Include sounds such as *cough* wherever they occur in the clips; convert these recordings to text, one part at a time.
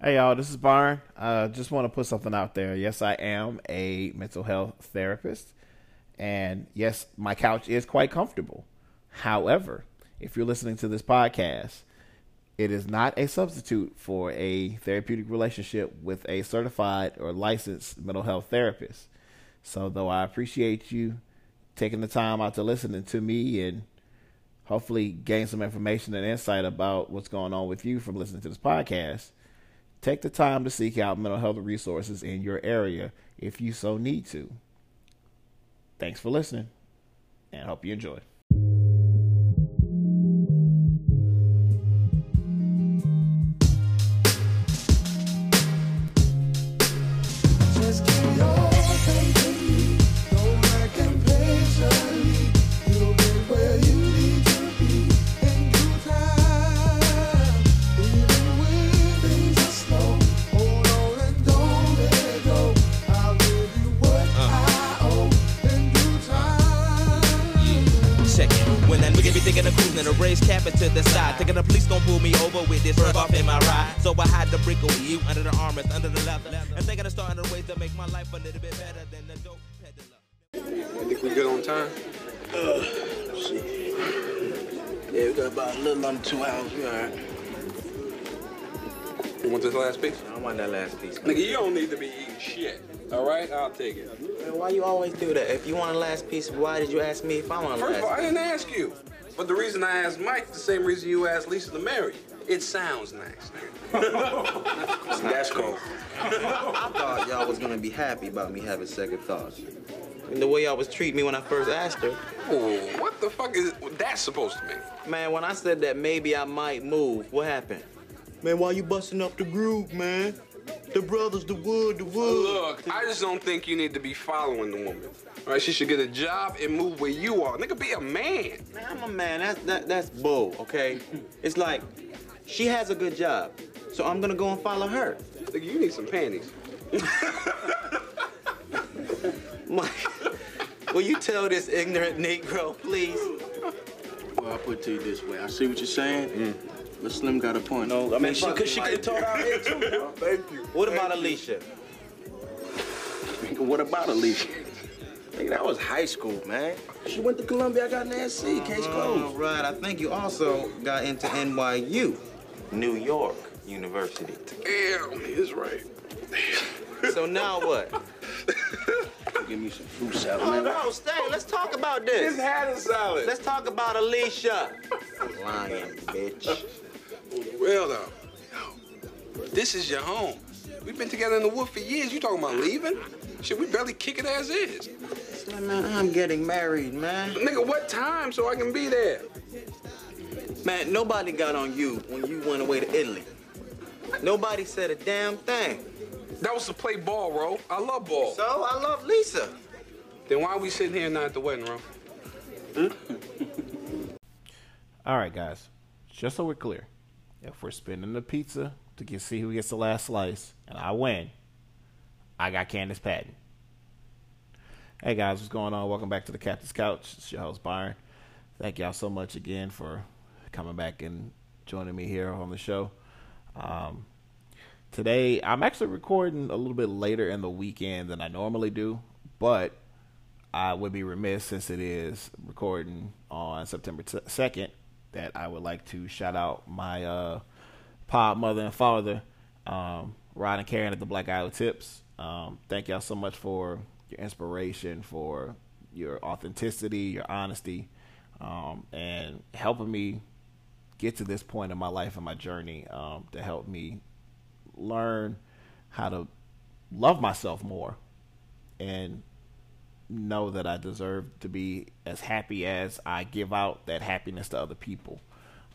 Hey y'all, this is Byron. Uh, just want to put something out there. Yes, I am a mental health therapist, and yes, my couch is quite comfortable. However, if you're listening to this podcast, it is not a substitute for a therapeutic relationship with a certified or licensed mental health therapist. So, though I appreciate you taking the time out to listen to me and hopefully gain some information and insight about what's going on with you from listening to this podcast Take the time to seek out mental health resources in your area if you so need to. Thanks for listening and hope you enjoy. You want a last piece, why did you ask me if I want a First last of all, piece? I didn't ask you. But the reason I asked Mike, the same reason you asked Lisa to marry you. It sounds nice. *laughs* That's cool. I thought y'all was gonna be happy about me having second thoughts. And the way y'all was treating me when I first asked her. Oh, what the fuck is that supposed to mean? Man, when I said that maybe I might move, what happened? Man, why you busting up the groove, man? The brothers, the wood, the wood. Look, I just don't think you need to be following the woman. All right, she should get a job and move where you are. Nigga, be a man. Man, I'm a man. That's that, that's bull, okay? *laughs* It's like she has a good job, so I'm gonna go and follow her. Nigga, you need some panties. *laughs* Mike, will you tell this ignorant Negro, please? Well, I'll put it to you this way. I see what you're saying. Mm. But Slim got a point. No, I mean, she could she could have told out here too. *laughs* Thank you. What Thank about you. Alicia? *laughs* what about Alicia? Nigga, that was high school, man. She went to Columbia. I got an SC. Case All closed. right, I think you also got into NYU, New York University. Damn, he's right. *laughs* So now what? Give me some fruit salad, Oh man. no, stay. Let's talk about His this. hat is solid. Let's talk about Alicia. Lying, bitch. Well, though, this is your home. We've been together in the wood for years. You talking about leaving? Shit, we barely kick it as is. Slim, man, I'm getting married, man. Nigga, what time so I can be there? Man, nobody got on you when you went away to Italy. Nobody said a damn thing. That was to play ball, Ro. I love ball. So I love Lisa. Then why are we sitting here and not at the wedding, Ro? *laughs* All right, guys. Just so we're clear, if we're spinning the pizza to get see who gets the last slice, and I win, I got Candace Patton. Hey guys, what's going on? Welcome back to the Captain's Couch. It's your host Byron. Thank y'all so much again for coming back and joining me here on the show. Um, today, I'm actually recording a little bit later in the weekend than I normally do, but I would be remiss since it is recording on September t- 2nd that I would like to shout out my uh, pod mother and father, um, Rod and Karen at the Black Guy Who Tips. Um, thank y'all so much for your inspiration, for your authenticity, your honesty, um, and helping me get to this point in my life and my journey um, to help me learn how to love myself more and know that I deserve to be as happy as I give out that happiness to other people.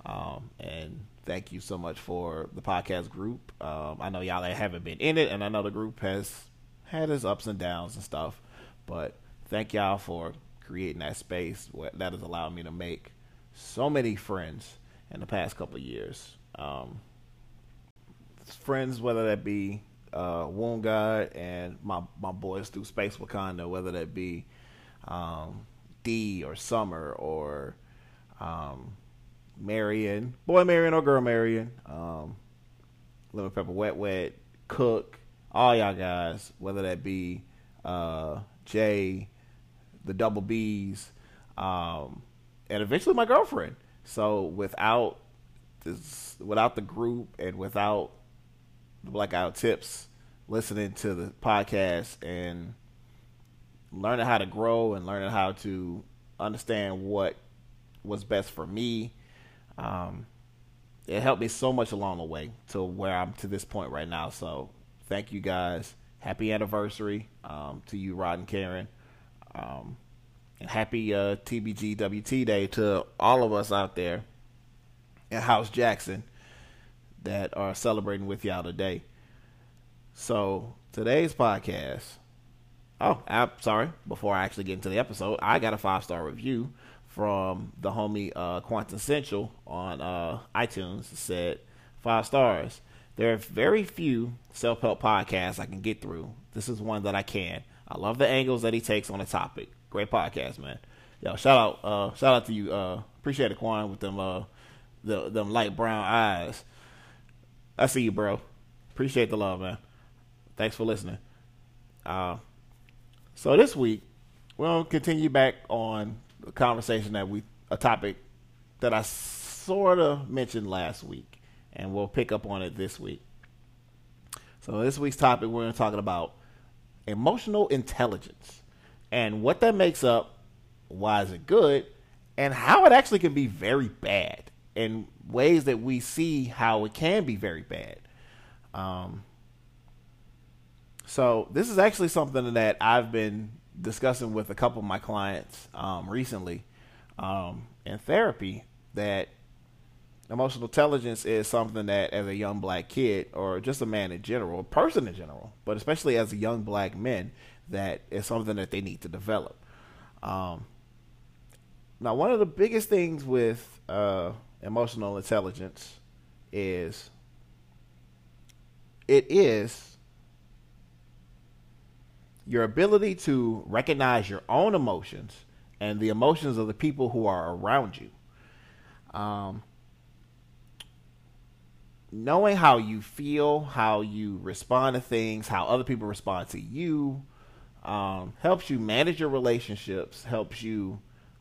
Um, and thank you so much for the podcast group. Um, I know y'all haven't been in it, and I know the group has had its ups and downs and stuff. But thank y'all for creating that space that has allowed me to make so many friends in the past couple years. Um, friends, whether that be uh, Wound God and my my boys through Space Wakanda, whether that be um, D or Summer or um, Marion, boy Marion or girl Marion, um, Lemon Pepper Wet Wet, Cook, all y'all guys, whether that be uh, Jay, the Double B's, um, and eventually my girlfriend. So without this, without the group and without the Black Guy Who Tips, listening to the podcast and learning how to grow and learning how to understand what was best for me. Um, it helped me so much along the way to where I'm to this point right now. So thank you guys. Happy anniversary um, to you, Rod and Karen. Um, and happy uh, TBGWT Day to all of us out there in House Jackson that are celebrating with y'all today. So today's podcast. Oh, I'm sorry. Before I actually get into the episode, I got a five star review from the homie uh, Quantum Central on uh, iTunes. Said five stars. There are very few self help podcasts I can get through. This is one that I can. I love the angles that he takes on the topic. Great podcast, man. Yo, shout out, uh, shout out to you. Uh, appreciate it, Quan, with them, uh, the them light brown eyes. I see you, bro. Appreciate the love, man. Thanks for listening. Uh, so this week we'll continue back on a conversation that we a topic that I sort of mentioned last week, and we'll pick up on it this week. So this week's topic we're going to talk about emotional intelligence and what that makes up, why is it good, and how it actually can be very bad, and ways that we see how it can be very bad. Um, so this is actually something that I've been discussing with a couple of my clients um, recently um, in therapy that emotional intelligence is something that as a young black kid or just a man in general, a person in general, but especially as a young black man, that is something that they need to develop. Um, now, one of the biggest things with uh, emotional intelligence is it is your ability to recognize your own emotions and the emotions of the people who are around you. Um, knowing how you feel, how you respond to things, how other people respond to you, um, helps you manage your relationships, helps you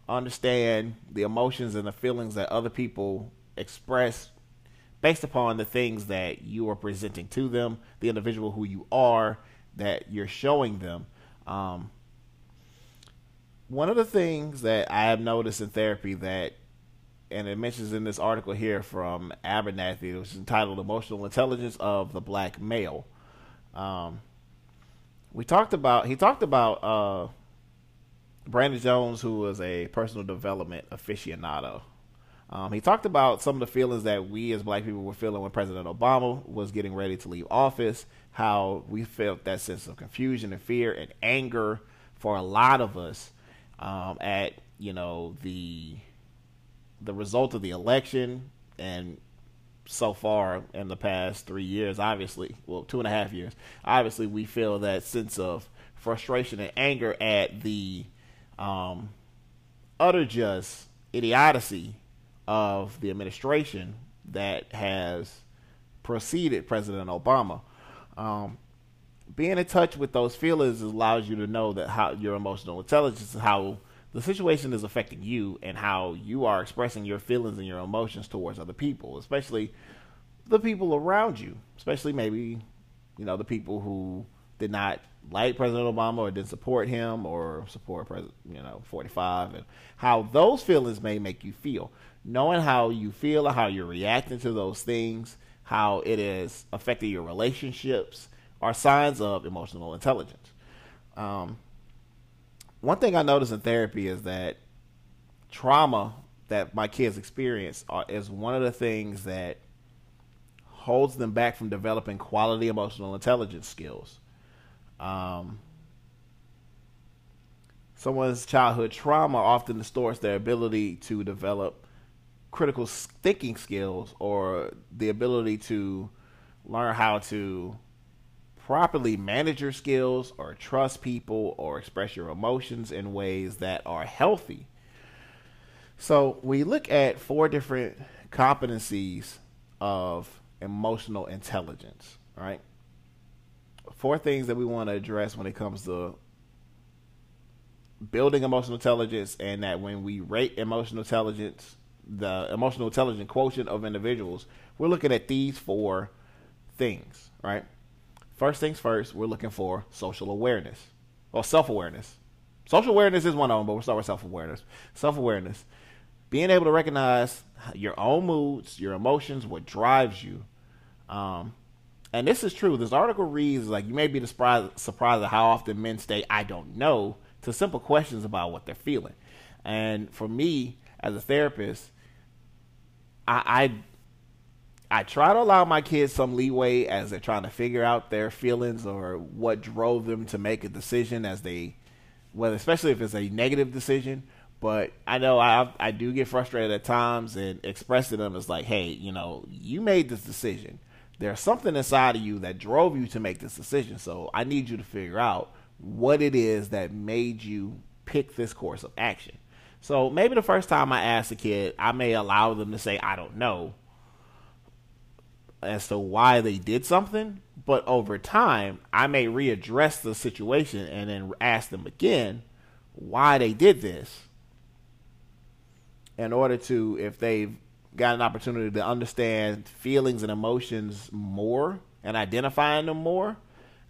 understand the emotions and the feelings that other people express based upon the things that you are presenting to them, the individual who you are, that you're showing them. Um, one of the things that I have noticed in therapy that, and it mentions in this article here from Abernathy, which is entitled "Emotional Intelligence of the Black Male." Um, we talked about he talked about uh, Brandon Jones, who was a personal development aficionado. Um, he talked about some of the feelings that we as black people were feeling when President Obama was getting ready to leave office, how we felt that sense of confusion and fear and anger for a lot of us um, at you know the the result of the election and so far in the past three years, obviously, well, two and a half years, obviously, we feel that sense of frustration and anger at the um, utter just idiocy of the administration that has preceded President Obama. Um, being in touch with those feelings allows you to know that how your emotional intelligence, is how the situation is affecting you, and how you are expressing your feelings and your emotions towards other people, especially the people around you, especially maybe you know the people who did not like President Obama or didn't support him or support President, you know, 45, and how those feelings may make you feel knowing how you feel or how you're reacting to those things, how it is affecting your relationships, are signs of emotional intelligence. Um, one thing I notice in therapy is that trauma that my kids experience are, is one of the things that holds them back from developing quality emotional intelligence skills. Um, someone's childhood trauma often distorts their ability to develop critical thinking skills or the ability to learn how to properly manage your skills or trust people or express your emotions in ways that are healthy. So we look at four different competencies of emotional intelligence. Right. Four things that we want to address when it comes to building emotional intelligence, and that when we rate emotional intelligence, the emotional intelligence quotient of individuals, we're looking at these four things, right? First things first, we're looking for social awareness or self awareness. Social awareness is one of them, but we'll start with self awareness. Self awareness, being able to recognize your own moods, your emotions, what drives you. Um, and this is true. This article reads like you may be surprised, surprised at how often men state "I don't know" to simple questions about what they're feeling. And for me, as a therapist, I, I I try to allow my kids some leeway as they're trying to figure out their feelings or what drove them to make a decision as they, well, especially if it's a negative decision. But I know I I do get frustrated at times and express to them as like, hey, you know, you made this decision. There's something inside of you that drove you to make this decision. So I need you to figure out what it is that made you pick this course of action. So maybe the first time I ask a kid, I may allow them to say, I don't know as to why they did something. But over time, I may readdress the situation and then ask them again why they did this in order to, if they've got an opportunity to understand feelings and emotions more and identifying them more,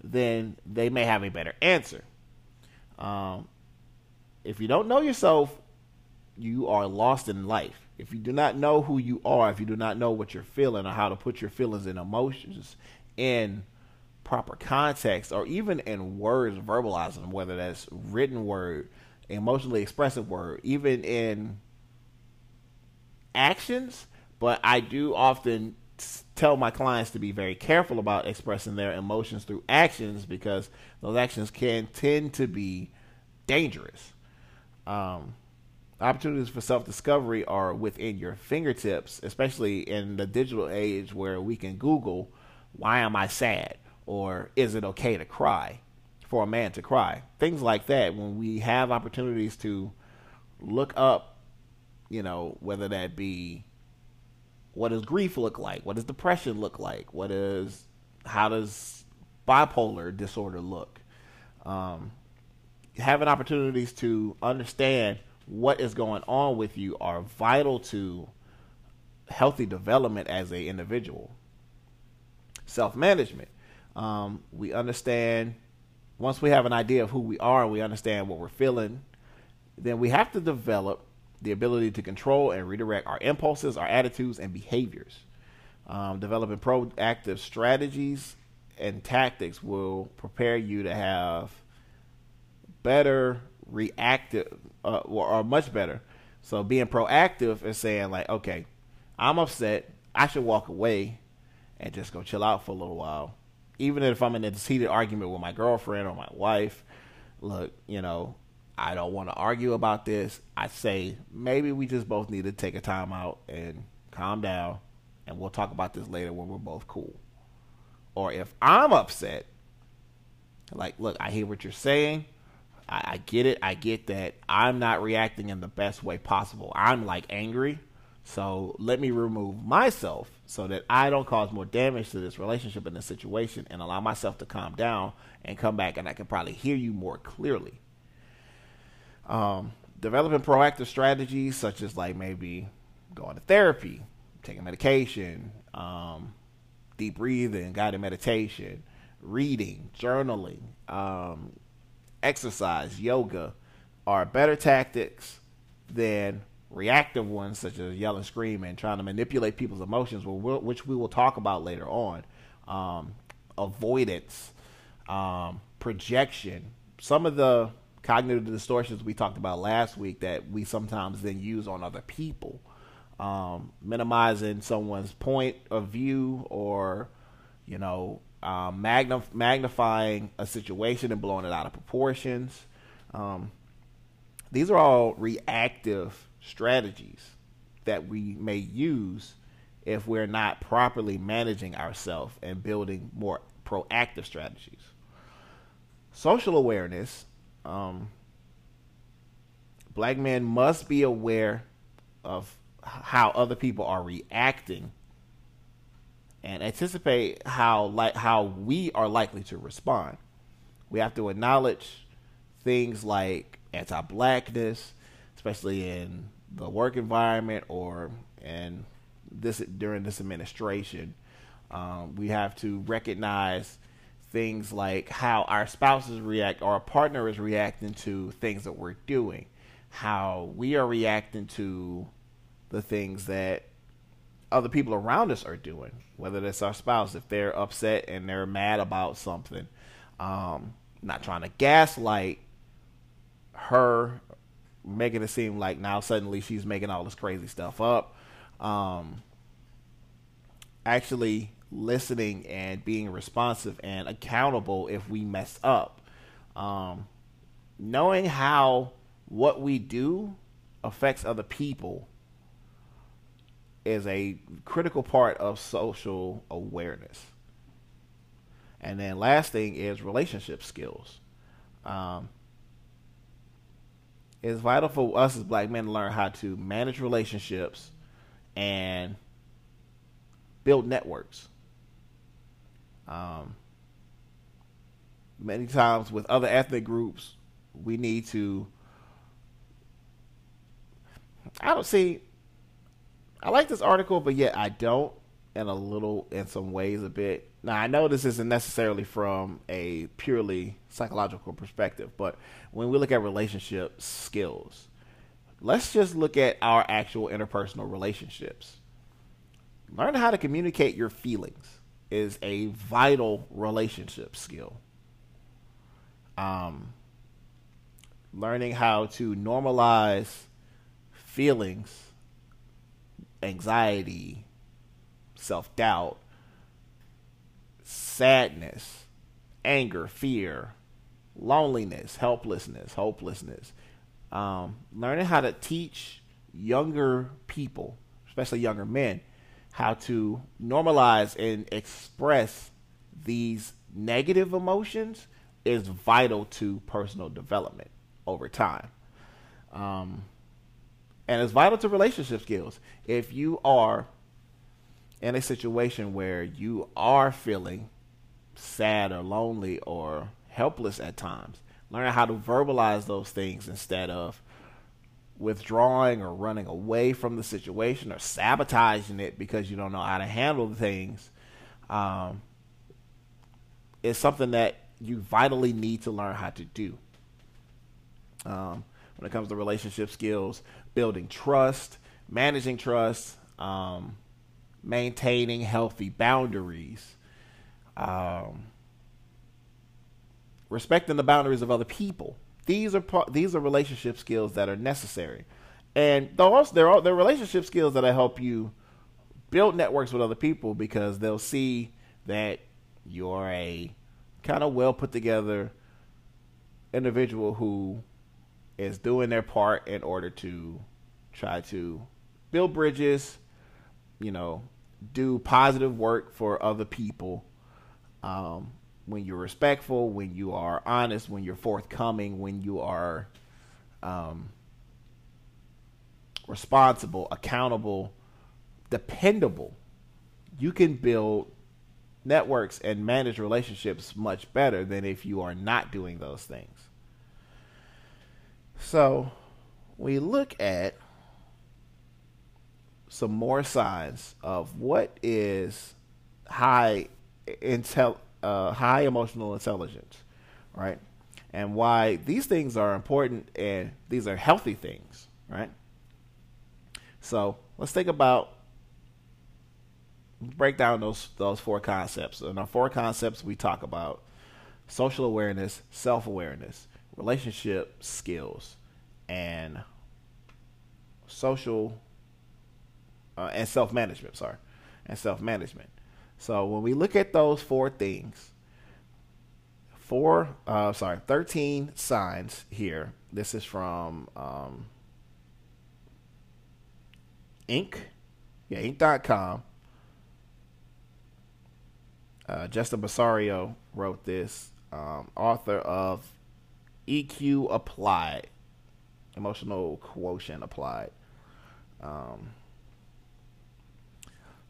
then they may have a better answer. Um, if you don't know yourself, you are lost in life. If you do not know who you are, if you do not know what you're feeling or how to put your feelings and emotions in proper context or even in words, verbalizing them, whether that's written word, emotionally expressive word, even in actions, but I do often tell my clients to be very careful about expressing their emotions through actions because those actions can tend to be dangerous. Um, opportunities for self discovery are within your fingertips, especially in the digital age where we can Google, why am I sad? Or is it okay to cry? For a man to cry. Things like that. When we have opportunities to look up, you know, whether that be what does grief look like? What does depression look like? What is how does bipolar disorder look? Um, having opportunities to understand what is going on with you are vital to healthy development as a individual. Self management. Um, we understand once we have an idea of who we are, we understand what we're feeling. Then we have to develop the ability to control and redirect our impulses, our attitudes, and behaviors. Um, developing proactive strategies and tactics will prepare you to have better reactive, uh, or, or much better. So being proactive is saying like, okay, I'm upset. I should walk away and just go chill out for a little while. Even if I'm in a heated argument with my girlfriend or my wife, look, you know, I don't want to argue about this. I say maybe we just both need to take a time out and calm down, and we'll talk about this later when we're both cool. Or if I'm upset, like, look, I hear what you're saying. I, I get it. I get that I'm not reacting in the best way possible. I'm like angry. So let me remove myself so that I don't cause more damage to this relationship and this situation and allow myself to calm down and come back and I can probably hear you more clearly. Um, developing proactive strategies such as like maybe going to therapy, taking medication, um, deep breathing, guided meditation, reading, journaling, um, exercise, yoga are better tactics than reactive ones such as yelling, screaming, trying to manipulate people's emotions, which we will talk about later on. Um, avoidance, um, projection. Some of the cognitive distortions we talked about last week that we sometimes then use on other people. Um, minimizing someone's point of view or, you know, um, magnif- magnifying a situation and blowing it out of proportions. Um, these are all reactive strategies that we may use if we're not properly managing ourselves and building more proactive strategies. Social awareness. Um, black men must be aware of how other people are reacting and anticipate how like how we are likely to respond. We have to acknowledge things like anti-blackness, especially in the work environment or in this during this administration. Um, we have to recognize things like how our spouses react or our partner is reacting to things that we're doing, how we are reacting to the things that other people around us are doing, whether that's our spouse, if they're upset and they're mad about something. Um, not trying to gaslight her, making it seem like now suddenly she's making all this crazy stuff up. Um, actually listening and being responsive and accountable if we mess up. Um, knowing how what we do affects other people is a critical part of social awareness. And then last thing is relationship skills. Um, it's vital for us as black men to learn how to manage relationships and build networks. Um, many times with other ethnic groups, we need to. I don't see. I like this article, but yet I don't, in a little, in some ways, a bit. Now I know this isn't necessarily from a purely psychological perspective, but when we look at relationship skills, let's just look at our actual interpersonal relationships. Learn how to communicate your feelings is a vital relationship skill. Um, learning how to normalize feelings, anxiety, self doubt, sadness, anger, fear, loneliness, helplessness, hopelessness. Um, learning how to teach younger people, especially younger men, how to normalize and express these negative emotions is vital to personal development over time. Um, and it's vital to relationship skills. If you are in a situation where you are feeling sad or lonely or helpless at times, learn how to verbalize those things instead of withdrawing or running away from the situation or sabotaging it because you don't know how to handle things um, is something that you vitally need to learn how to do. Um, when it comes to relationship skills, building trust, managing trust, um, maintaining healthy boundaries, um, respecting the boundaries of other people. These are these are relationship skills that are necessary, and those there are all, they're relationship skills that help you build networks with other people because they'll see that you're a kind of well put together individual who is doing their part in order to try to build bridges, you know, do positive work for other people, um, when you're respectful, when you are honest, when you're forthcoming, when you are um, responsible, accountable, dependable, you can build networks and manage relationships much better than if you are not doing those things. So, we look at some more signs of what is high intel uh, high emotional intelligence, right? And why these things are important and these are healthy things, right? So let's think about break down those those four concepts. And our four concepts we talk about social awareness, self awareness, relationship skills, and social uh, and self management. Sorry, and self management. So when we look at those four things, four, uh, sorry, 13 signs here. This is from um, Inc. Yeah, Inc.com. Uh, Justin Bariso wrote this, um, author of EQ Applied, Emotional Quotient Applied. Um,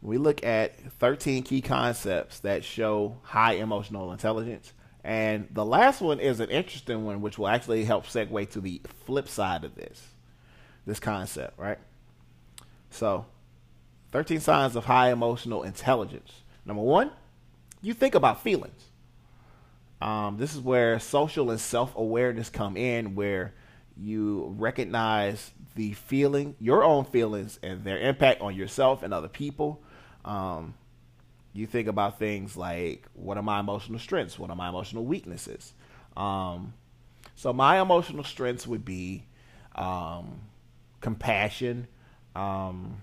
we look at 13 key concepts that show high emotional intelligence. And the last one is an interesting one, which will actually help segue to the flip side of this, this concept, right? So, 13 signs of high emotional intelligence. Number one, you think about feelings. Um, this is where social and self awareness come in, where you recognize the feeling, your own feelings, and their impact on yourself and other people. Um, you think about things like what are my emotional strengths? What are my emotional weaknesses? Um, so my emotional strengths would be um, compassion, um,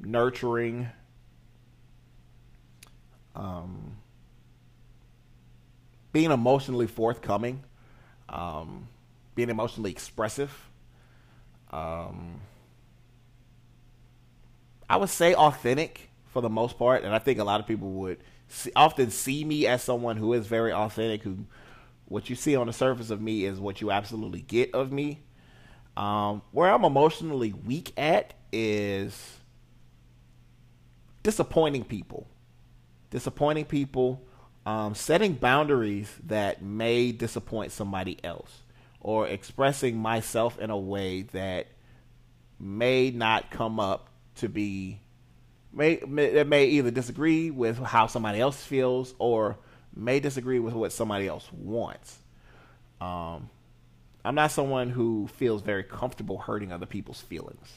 nurturing, um, being emotionally forthcoming, um, being emotionally expressive. Um, I would say authentic for the most part, and I think a lot of people would see, often see me as someone who is very authentic. Who, what you see on the surface of me is what you absolutely get of me. Um, where I'm emotionally weak at is disappointing people, disappointing people, um, setting boundaries that may disappoint somebody else, or expressing myself in a way that may not come up to be may, may may either disagree with how somebody else feels or may disagree with what somebody else wants. Um, I'm not someone who feels very comfortable hurting other people's feelings.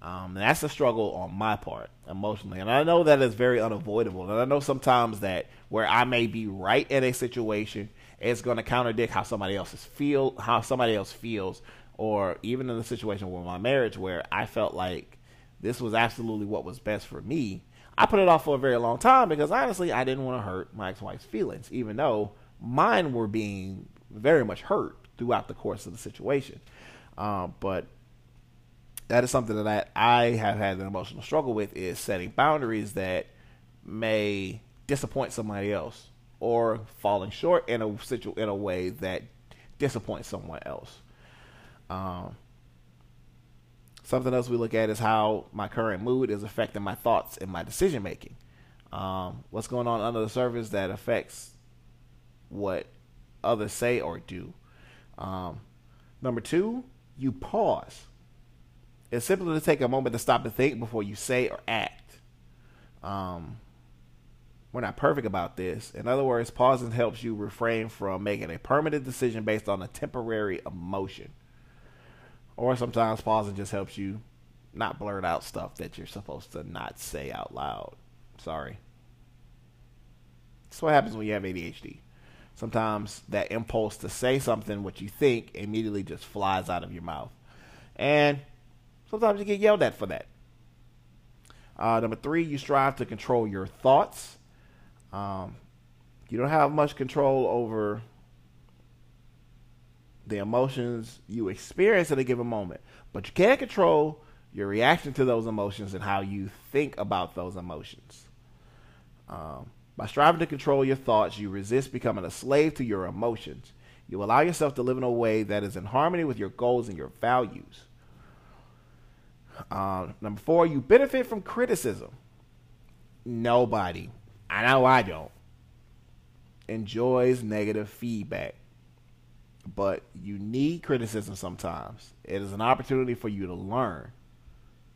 Um, that's a struggle on my part emotionally. And I know that is very unavoidable. And I know sometimes that where I may be right in a situation, it's going to contradict how somebody else feel, how somebody else feels, or even in the situation with my marriage where I felt like this was absolutely what was best for me. I put it off for a very long time because honestly, I didn't want to hurt my ex-wife's feelings, even though mine were being very much hurt throughout the course of the situation. Uh, but that is something that I have had an emotional struggle with is setting boundaries that may disappoint somebody else or falling short in a situ- in a way that disappoints someone else. Um, something else we look at is how my current mood is affecting my thoughts and my decision making. Um, what's going on under the surface that affects what others say or do. Um, number two, you pause. It's simply to take a moment to stop and think before you say or act. Um, we're not perfect about this. In other words, pausing helps you refrain from making a permanent decision based on a temporary emotion. Or sometimes pausing just helps you not blurt out stuff that you're supposed to not say out loud. Sorry. That's what happens when you have ADHD. Sometimes that impulse to say something, what you think, immediately just flies out of your mouth. And sometimes you get yelled at for that. Uh, number three, you strive to control your thoughts. Um, you don't have much control over the emotions you experience at a given moment, but you can't control your reaction to those emotions and how you think about those emotions. Um, by striving to control your thoughts, you resist becoming a slave to your emotions. You allow yourself to live in a way that is in harmony with your goals and your values. Uh, number four, you benefit from criticism. Nobody, I know I don't, enjoys negative feedback. But you need criticism sometimes. It is an opportunity for you to learn.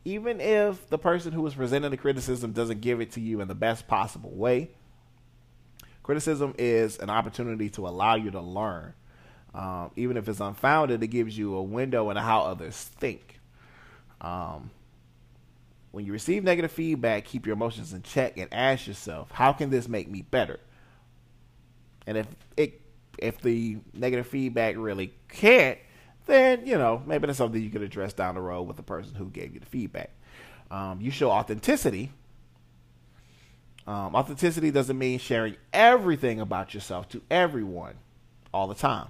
Even if the person who is presenting the criticism doesn't give it to you in the best possible way, criticism is an opportunity to allow you to learn. Um, even if it's unfounded, it gives you a window into how others think. Um, when you receive negative feedback, keep your emotions in check and ask yourself, how can this make me better? And if it if the negative feedback really can't, then you know maybe that's something you could address down the road with the person who gave you the feedback. Um, you show authenticity. Um, authenticity doesn't mean sharing everything about yourself to everyone all the time,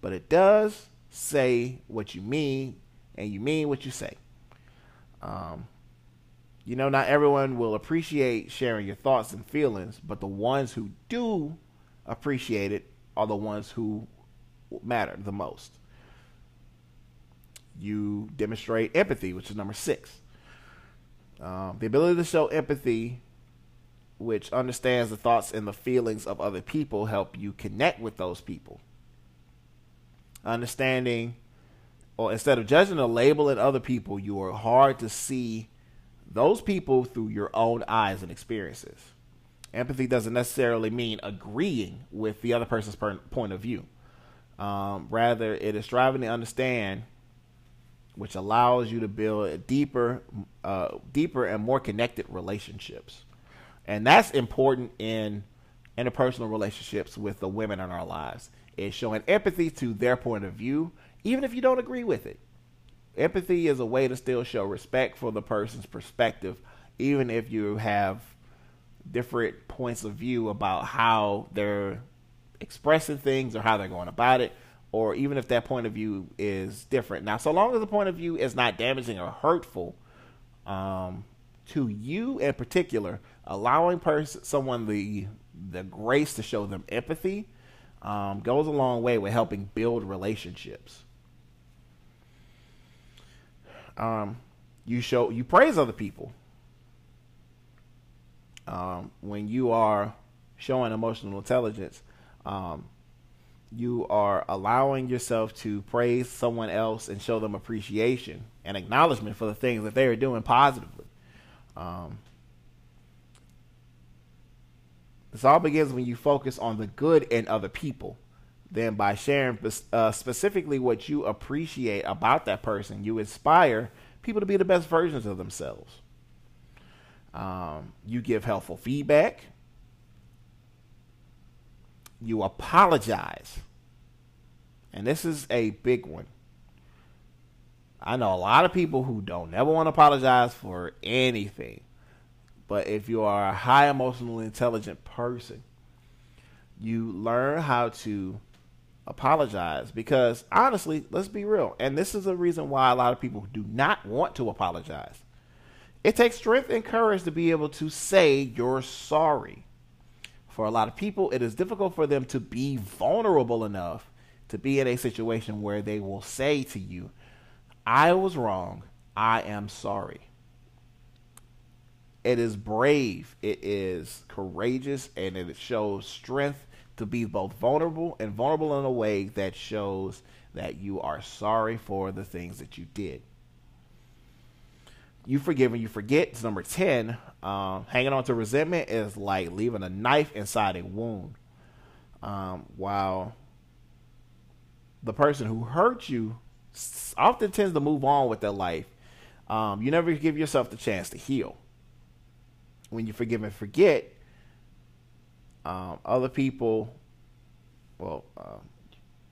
but it does say what you mean and you mean what you say. Um, you know, not everyone will appreciate sharing your thoughts and feelings, but the ones who do appreciate it are the ones who matter the most. You demonstrate empathy, which is number six. Um, the ability to show empathy, which understands the thoughts and the feelings of other people, help you connect with those people. Understanding, or instead of judging or labeling other people, you are hard to see those people through your own eyes and experiences. Empathy doesn't necessarily mean agreeing with the other person's point of view. Um, rather, it is striving to understand, which allows you to build deeper, uh, deeper and more connected relationships, and that's important in interpersonal relationships with the women in our lives. Is showing empathy to their point of view, even if you don't agree with it. Empathy is a way to still show respect for the person's perspective, even if you have different points of view about how they're expressing things or how they're going about it, or even if that point of view is different. Now, so long as the point of view is not damaging or hurtful um, to you in particular, allowing person someone the the grace to show them empathy um, goes a long way with helping build relationships um, you show you praise other people. Um, when you are showing emotional intelligence, um, you are allowing yourself to praise someone else and show them appreciation and acknowledgement for the things that they are doing positively. Um, this all begins when you focus on the good in other people then by sharing uh, specifically what you appreciate about that person, you inspire people to be the best versions of themselves. Um, you give helpful feedback. You apologize. And this is a big one. I know a lot of people who don't ever want to apologize for anything. But if you are a high emotionally intelligent person, you learn how to apologize because honestly, let's be real. And this is a reason why a lot of people do not want to apologize. It takes strength and courage to be able to say you're sorry. For a lot of people, it is difficult for them to be vulnerable enough to be in a situation where they will say to you, I was wrong. I am sorry. It is brave, it is courageous, and it shows strength to be both vulnerable and vulnerable in a way that shows that you are sorry for the things that you did. You forgive and you forget. It's number 10. Um, hanging on to resentment is like leaving a knife inside a wound. Um, while the person who hurt you often tends to move on with their life, um, you never give yourself the chance to heal. When you forgive and forget, um, other people, well, uh,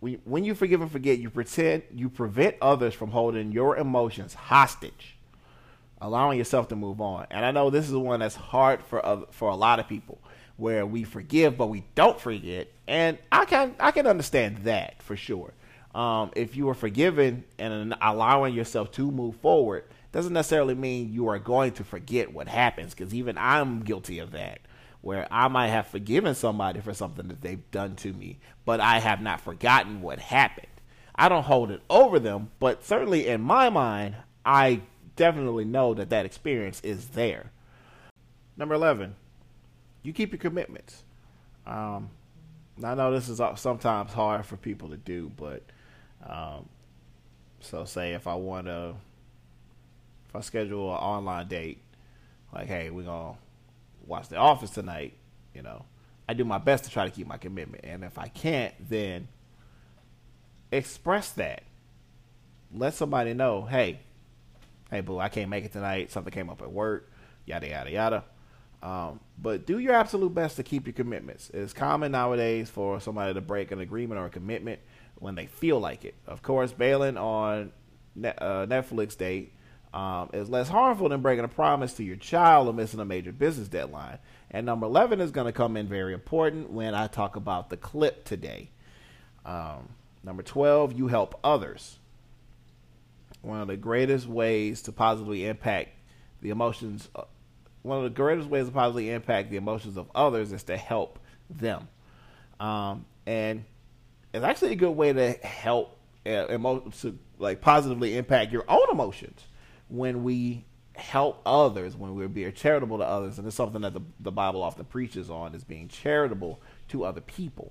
when, when you forgive and forget, you pretend you prevent others from holding your emotions hostage, allowing yourself to move on. And I know this is one that's hard for for a lot of people, where we forgive but we don't forget, and I can I can understand that for sure. Um, if you are forgiven and allowing yourself to move forward, doesn't necessarily mean you are going to forget what happens because even I'm guilty of that where I might have forgiven somebody for something that they've done to me, but I have not forgotten what happened. I don't hold it over them, but certainly in my mind, I definitely know that that experience is there. Number 11, you keep your commitments. Um, I know this is sometimes hard for people to do, but um, so say if I want to, if I schedule an online date, like, hey, we're going to watch The Office tonight, you know, I do my best to try to keep my commitment. And if I can't, then express that. Let somebody know, hey, hey, boo, I can't make it tonight. Something came up at work, yada, yada, yada. Um, but do your absolute best to keep your commitments. It's common nowadays for somebody to break an agreement or a commitment when they feel like it. Of course, bailing on net, uh, Netflix date um, is less harmful than breaking a promise to your child or missing a major business deadline. And number 11 is going to come in very important when I talk about the clip today. Um, number 12, you help others. One of the greatest ways to positively impact the emotions, uh, one of the greatest ways to positively impact the emotions of others is to help them. Um, and it's actually a good way to help uh, emo- to like positively impact your own emotions when we help others, when we're being charitable to others, and it's something that the, the Bible often preaches on, is being charitable to other people.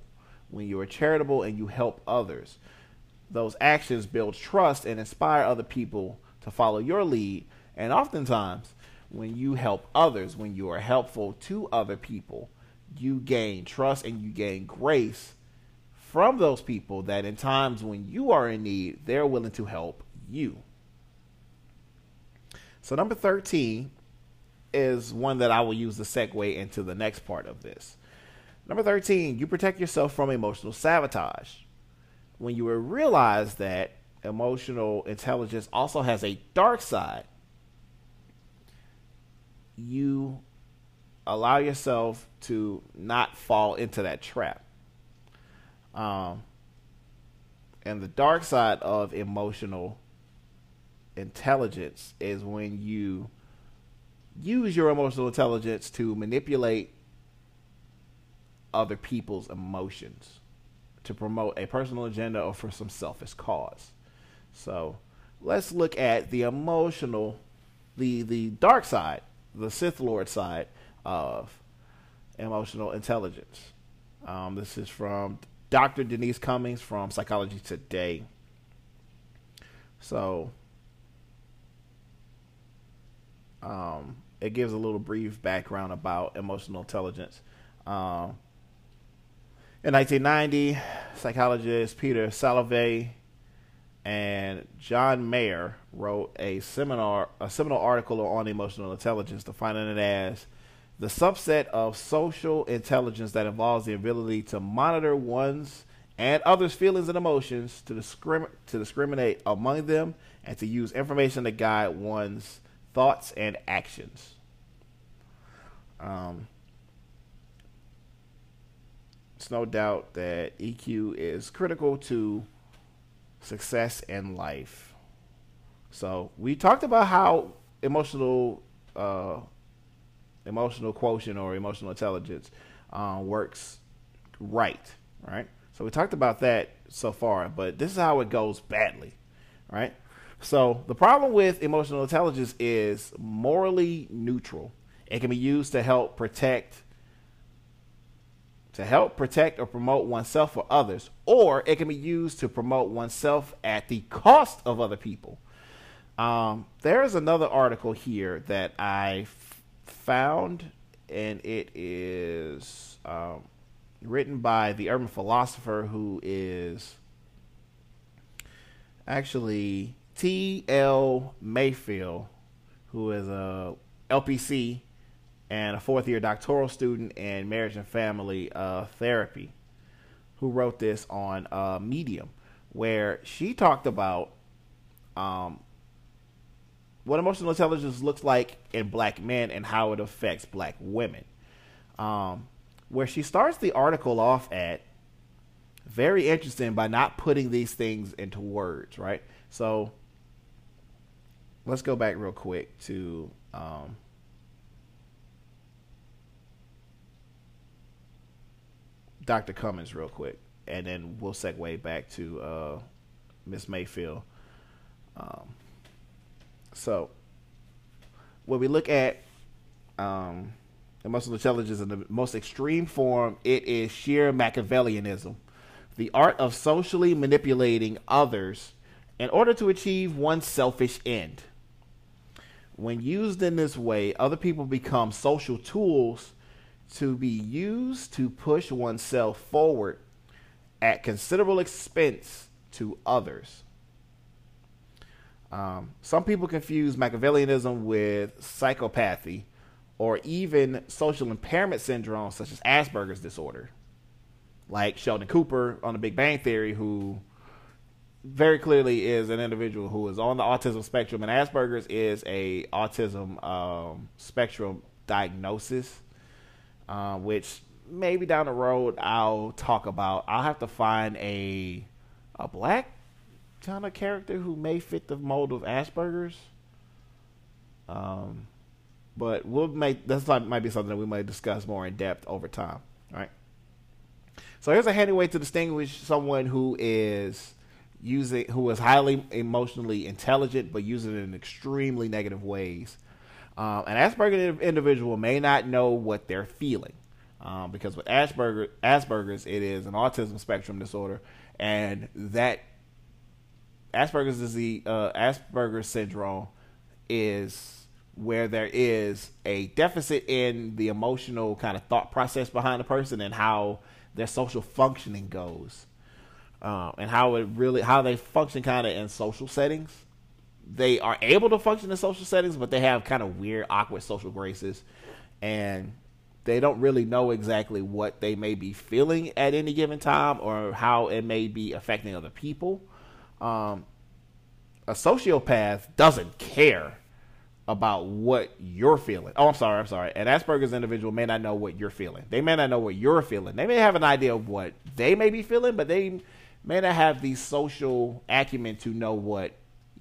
When you are charitable and you help others, those actions build trust and inspire other people to follow your lead. And oftentimes, when you help others, when you are helpful to other people, you gain trust and you gain grace from those people that in times when you are in need, they're willing to help you. So, number 13 is one that I will use to segue into the next part of this. Number 13, you protect yourself from emotional sabotage. When you realize that emotional intelligence also has a dark side, you allow yourself to not fall into that trap. Um, and the dark side of emotional intelligence is when you use your emotional intelligence to manipulate other people's emotions to promote a personal agenda or for some selfish cause. So let's look at the emotional, the the dark side, the Sith Lord side of emotional intelligence. Um, this is from Dr. Denise Cummins from Psychology Today. So um, it gives a little brief background about emotional intelligence. Um, in 1990, psychologist Peter Salovey and John Mayer wrote a seminar, a seminal article on emotional intelligence, defining it as the subset of social intelligence that involves the ability to monitor one's and others' feelings and emotions, to, discrim- to discriminate among them, and to use information to guide one's thoughts and actions. Um, it's no doubt that EQ is critical to success in life. So we talked about how emotional uh, emotional quotient or emotional intelligence uh, works right, right? So we talked about that so far, but this is how it goes badly, right? So the problem with emotional intelligence is morally neutral. It can be used to help protect to help protect or promote oneself or others, or it can be used to promote oneself at the cost of other people. Um, there is another article here that I found, and it is um, written by the urban philosopher who is actually T.L. Mayfield, who is a LPC and a fourth year doctoral student in marriage and family uh, therapy, who wrote this on uh, Medium, where she talked about um, what emotional intelligence looks like in black men and how it affects black women. Um, where she starts the article off at very interesting by not putting these things into words, right? So let's go back real quick to um, Dr. Cummins real quick, and then we'll segue back to uh, Miss Mayfield. Um, so when we look at um, emotional intelligence in the most extreme form, it is sheer Machiavellianism, the art of socially manipulating others in order to achieve one's selfish end. When used in this way, other people become social tools to be used to push oneself forward at considerable expense to others. Um, some people confuse Machiavellianism with psychopathy or even social impairment syndrome, such as Asperger's disorder, like Sheldon Cooper on The Big Bang Theory, who very clearly is an individual who is on the autism spectrum, and Asperger's is a autism um, spectrum diagnosis, uh, which maybe down the road I'll talk about. I'll have to find a a black kind of character who may fit the mold of Asperger's. Um, but we'll make not, might be something that we might discuss more in depth over time. Right. So here's a handy way to distinguish someone who is using who is highly emotionally intelligent but using it in extremely negative ways. Um, an Asperger individual may not know what they're feeling um, because with Asperger, Asperger's, it is an autism spectrum disorder, and that Asperger's disease, uh, Asperger's syndrome, is where there is a deficit in the emotional kind of thought process behind the person and how their social functioning goes, uh, and how it really how they function kind of in social settings. They are able to function in social settings, but they have kind of weird, awkward social graces, and they don't really know exactly what they may be feeling at any given time or how it may be affecting other people. Um, a sociopath doesn't care about what you're feeling. Oh, I'm sorry, I'm sorry. An Asperger's individual may not know what you're feeling. They may not know what you're feeling. They may have an idea of what they may be feeling, but they may not have the social acumen to know what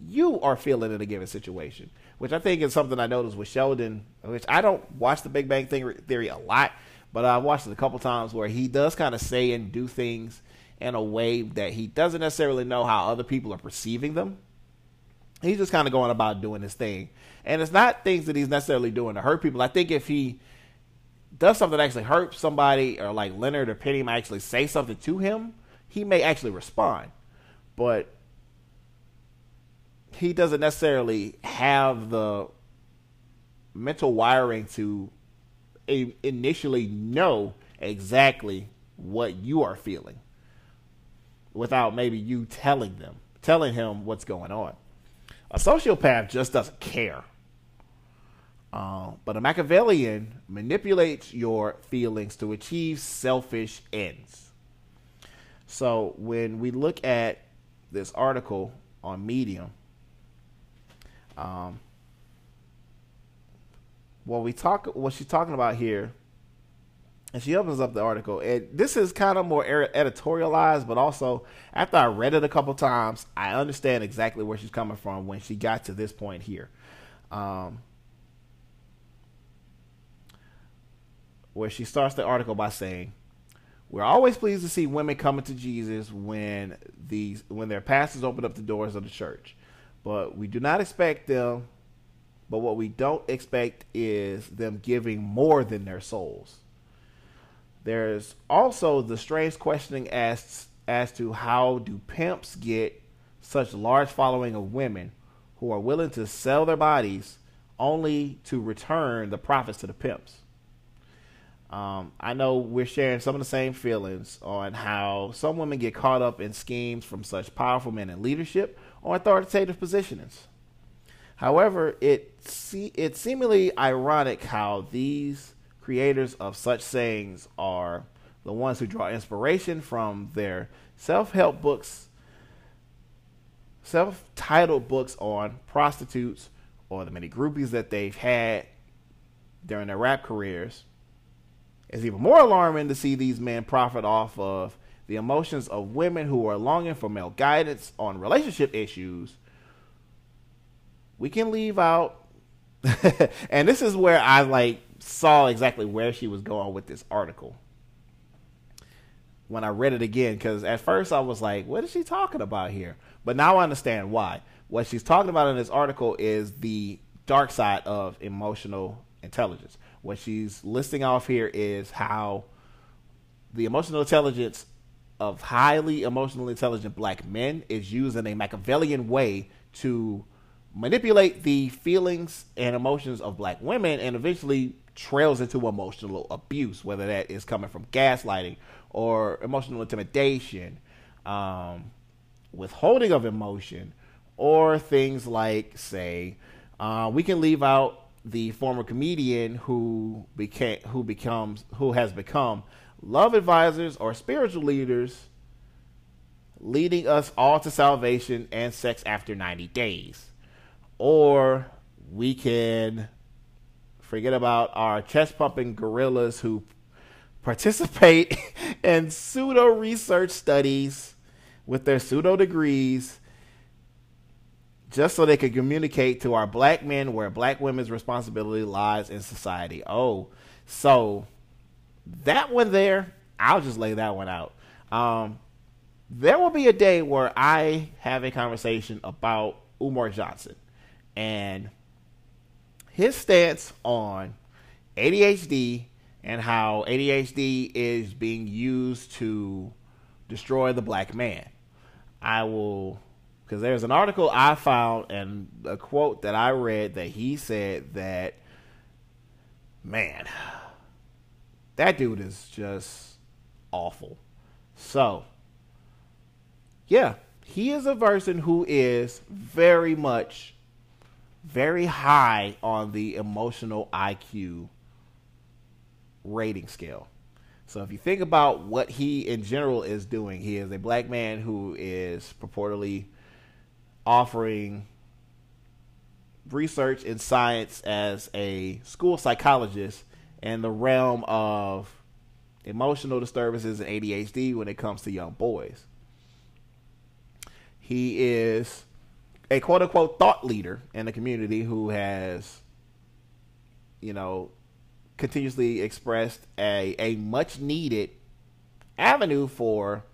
you are feeling in a given situation which I think is something I noticed with Sheldon, which I don't watch the Big Bang Theory a lot, but I've watched it a couple times where he does kind of say and do things in a way that he doesn't necessarily know how other people are perceiving them. He's just kind of going about doing his thing. And it's not things that he's necessarily doing to hurt people. I think if he does something that actually hurts somebody, or like Leonard or Penny might actually say something to him, he may actually respond. But he doesn't necessarily have the mental wiring to initially know exactly what you are feeling without maybe you telling them, telling him what's going on. A sociopath just doesn't care. Uh, but a Machiavellian manipulates your feelings to achieve selfish ends. So when we look at this article on Medium, um, what we talk, what she's talking about here, and she opens up the article. And this is kind of more editorialized, but also after I read it a couple times, I understand exactly where she's coming from when she got to this point here. Um, where she starts the article by saying, "We're always pleased to see women coming to Jesus when these when their pastors open up the doors of the church. But we do not expect them, but what we don't expect is them giving more than their souls. There's also the strange questioning as, as to how do pimps get such large following of women who are willing to sell their bodies only to return the profits to the pimps. Um, I know we're sharing some of the same feelings on how some women get caught up in schemes from such powerful men in leadership or authoritative positionings. However, it see, it's seemingly ironic how these creators of such sayings are the ones who draw inspiration from their self-help books, self-titled books on prostitutes or the many groupies that they've had during their rap careers. It's even more alarming to see these men profit off of the emotions of women who are longing for male guidance on relationship issues, we can leave out *laughs* and this is where I like saw exactly where she was going with this article when I read it again because at first I was like, what is she talking about here? But now I understand why. What she's talking about in this article is the dark side of emotional intelligence. What she's listing off here is how the emotional intelligence of highly emotionally intelligent black men is used in a Machiavellian way to manipulate the feelings and emotions of black women and eventually trails into emotional abuse, whether that is coming from gaslighting or emotional intimidation, um, withholding of emotion, or things like, say, uh, we can leave out the former comedian who became who becomes who has become love advisors or spiritual leaders leading us all to salvation and sex after 90 days. Or we can forget about our chest pumping gorillas who participate *laughs* in pseudo research studies with their pseudo degrees just so they can communicate to our black men where black women's responsibility lies in society. Oh, so that one there, I'll just lay that one out. Um, there will be a day where I have a conversation about Umar Johnson and his stance on ADHD and how ADHD is being used to destroy the black man. I will, because there's an article I found and a quote that I read that he said that, man, that dude is just awful. So, yeah, he is a person who is very much, very high on the emotional IQ rating scale. So if you think about what he in general is doing, he is a black man who is purportedly offering research in science as a school psychologist in the realm of emotional disturbances and ADHD when it comes to young boys. He is a quote unquote thought leader in the community who has, you know, continuously expressed a, a much needed avenue for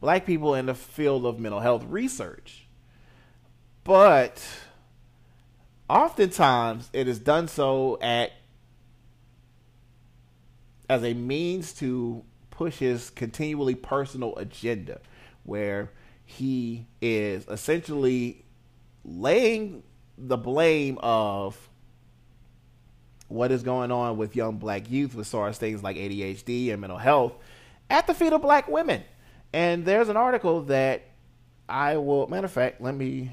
black people in the field of mental health research. But oftentimes it is done so at as a means to push his continually personal agenda where he is essentially laying the blame of what is going on with young black youth with far as things like ADHD and mental health at the feet of black women. And there's an article that I will matter of fact, let me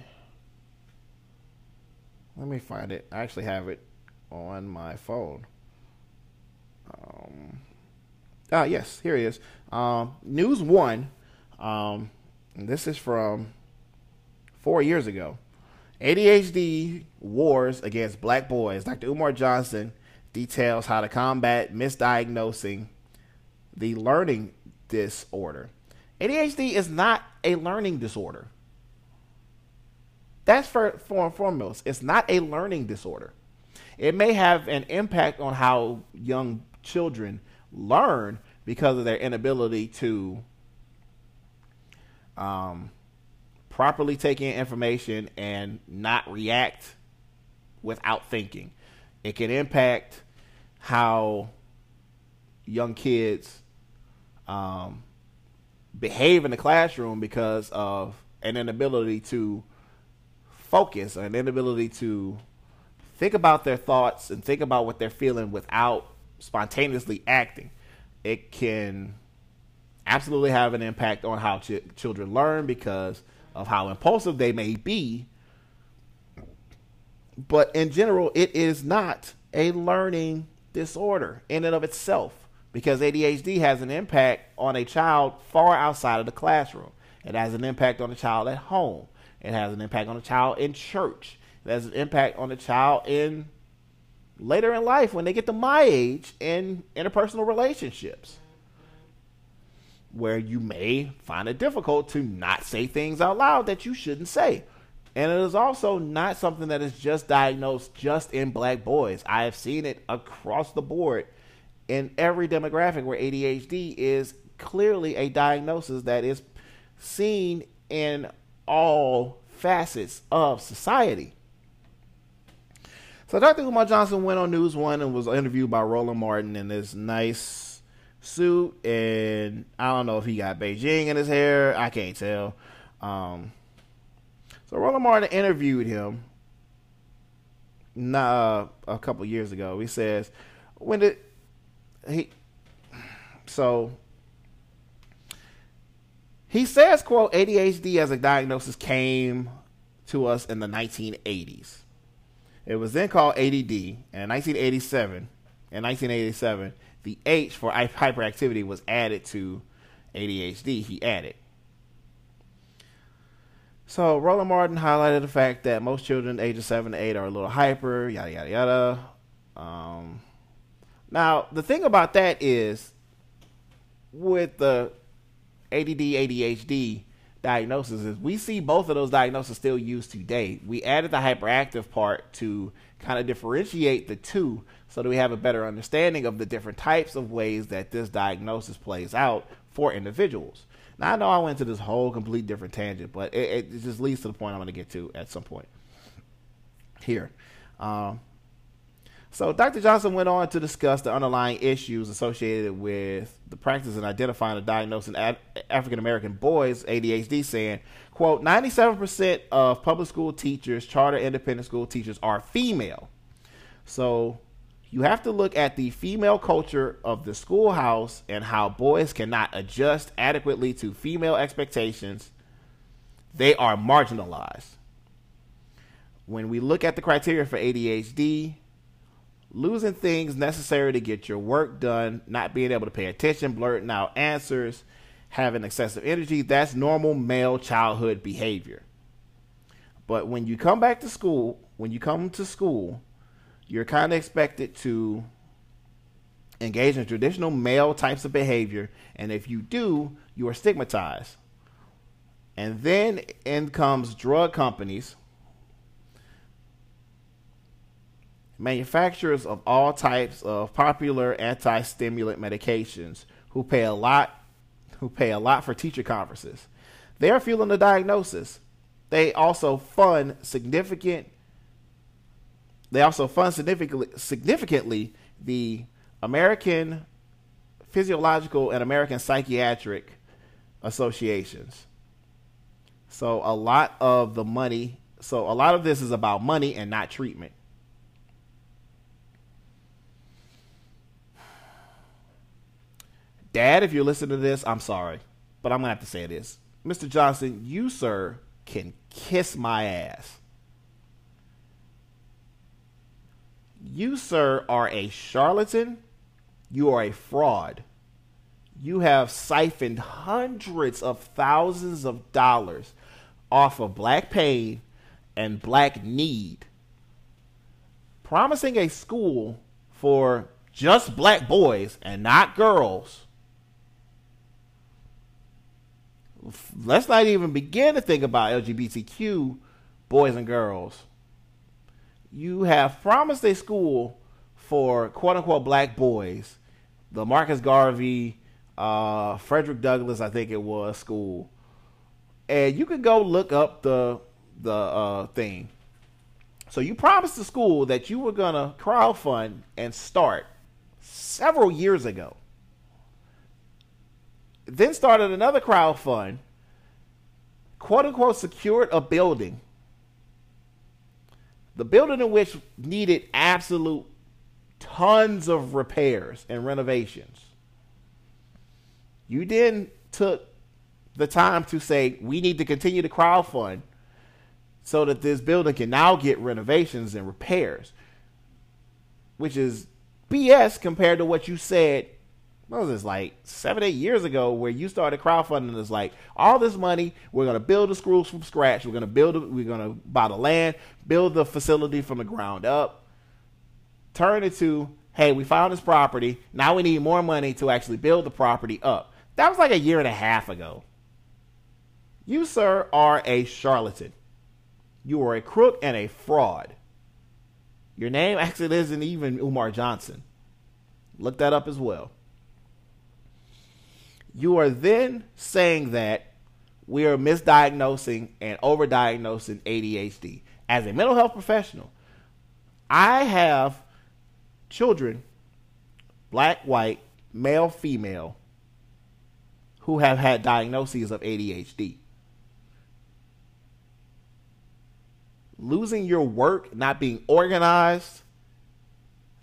let me find it. I actually have it on my phone. Um ah yes, here it is. Um News One. Um this is from four years ago. ADHD wars against black boys. Dr. Umar Johnson details how to combat misdiagnosing the learning disorder. ADHD is not a learning disorder. That's for, for foremost. It's not a learning disorder. It may have an impact on how young children learn because of their inability to um, properly take in information and not react without thinking. It can impact how young kids um, behave in the classroom because of an inability to focus, or an inability to think about their thoughts and think about what they're feeling without spontaneously acting. It can absolutely have an impact on how ch- children learn because of how impulsive they may be. But in general, it is not a learning disorder in and of itself because ADHD has an impact on a child far outside of the classroom. It has an impact on a child at home. It has an impact on a child in church. It has an impact on a child in later in life when they get to my age in interpersonal relationships where you may find it difficult to not say things out loud that you shouldn't say. And it is also not something that is just diagnosed just in black boys. I have seen it across the board in every demographic where ADHD is clearly a diagnosis that is seen in all facets of society. So Dr. Umar Johnson went on News One and was interviewed by Roland Martin in this nice suit, and I don't know if he got Beijing in his hair. I can't tell. Um, so Roland Martin interviewed him uh, a couple years ago. He says, "When did he?" So he says, "quote ADHD as a diagnosis came to us in the 1980s. It was then called ADD. in 1987, in 1987, the H for hyperactivity was added to ADHD. He added. So Roland Martin highlighted the fact that most children ages seven to eight are a little hyper, yada yada yada. Um, now the thing about that is, with the ADD ADHD diagnosis, is we see both of those diagnoses still used today. We added the hyperactive part to kind of differentiate the two so that we have a better understanding of the different types of ways that this diagnosis plays out for individuals. Now, I know I went to this whole complete different tangent, but it, it just leads to the point I'm going to get to at some point here. Um, So Dr. Johnson went on to discuss the underlying issues associated with the practice in identifying and diagnosing African American boys ADHD, saying, quote, 97% of public school teachers, charter independent school teachers are female. So you have to look at the female culture of the schoolhouse and how boys cannot adjust adequately to female expectations. They are marginalized. When we look at the criteria for ADHD, losing things necessary to get your work done, not being able to pay attention, blurting out answers, having excessive energy, that's normal male childhood behavior. But when you come back to school, when you come to school, you're kind of expected to engage in traditional male types of behavior, and if you do, you are stigmatized. And then in comes drug companies manufacturers of all types of popular anti-stimulant medications who pay a lot who pay a lot for teacher conferences. They are fueling the diagnosis. They also fund significant they also fund significantly significantly the American Physiological and American Psychiatric Associations. So a lot of the money so a lot of this is about money and not treatment. Dad, if you're listening to this, I'm sorry, but I'm gonna have to say this. Mr. Johnson, you, sir, can kiss my ass. You, sir, are a charlatan. You are a fraud. You have siphoned hundreds of thousands of dollars off of black pain and black need, promising a school for just black boys and not girls let's not even begin to think about LGBTQ boys and girls. You have promised a school for quote unquote black boys, the Marcus Garvey, uh, Frederick Douglass, I think it was school, and you can go look up the the uh, thing. So you promised the school that you were gonna crowdfund and start several years ago then started another crowd fund, quote unquote, secured a building. The building in which needed absolute tons of repairs and renovations. You then took the time to say, we need to continue to crowd fund so that this building can now get renovations and repairs, which is BS compared to what you said what was this like seven eight years ago where you started crowdfunding is like all this money we're going to build the schools from scratch. We're going to build it. we're going to buy the land build the facility from the ground up turn it to hey we found this property. Now we need more money to actually build the property up. That was like a year and a half ago. You sir are a charlatan. You are a crook and a fraud. Your name actually isn't even umar johnson. Look that up as well you are then saying that we are misdiagnosing and overdiagnosing ADHD. As a mental health professional, I have children, black, white, male, female, who have had diagnoses of ADHD. Losing your work, not being organized,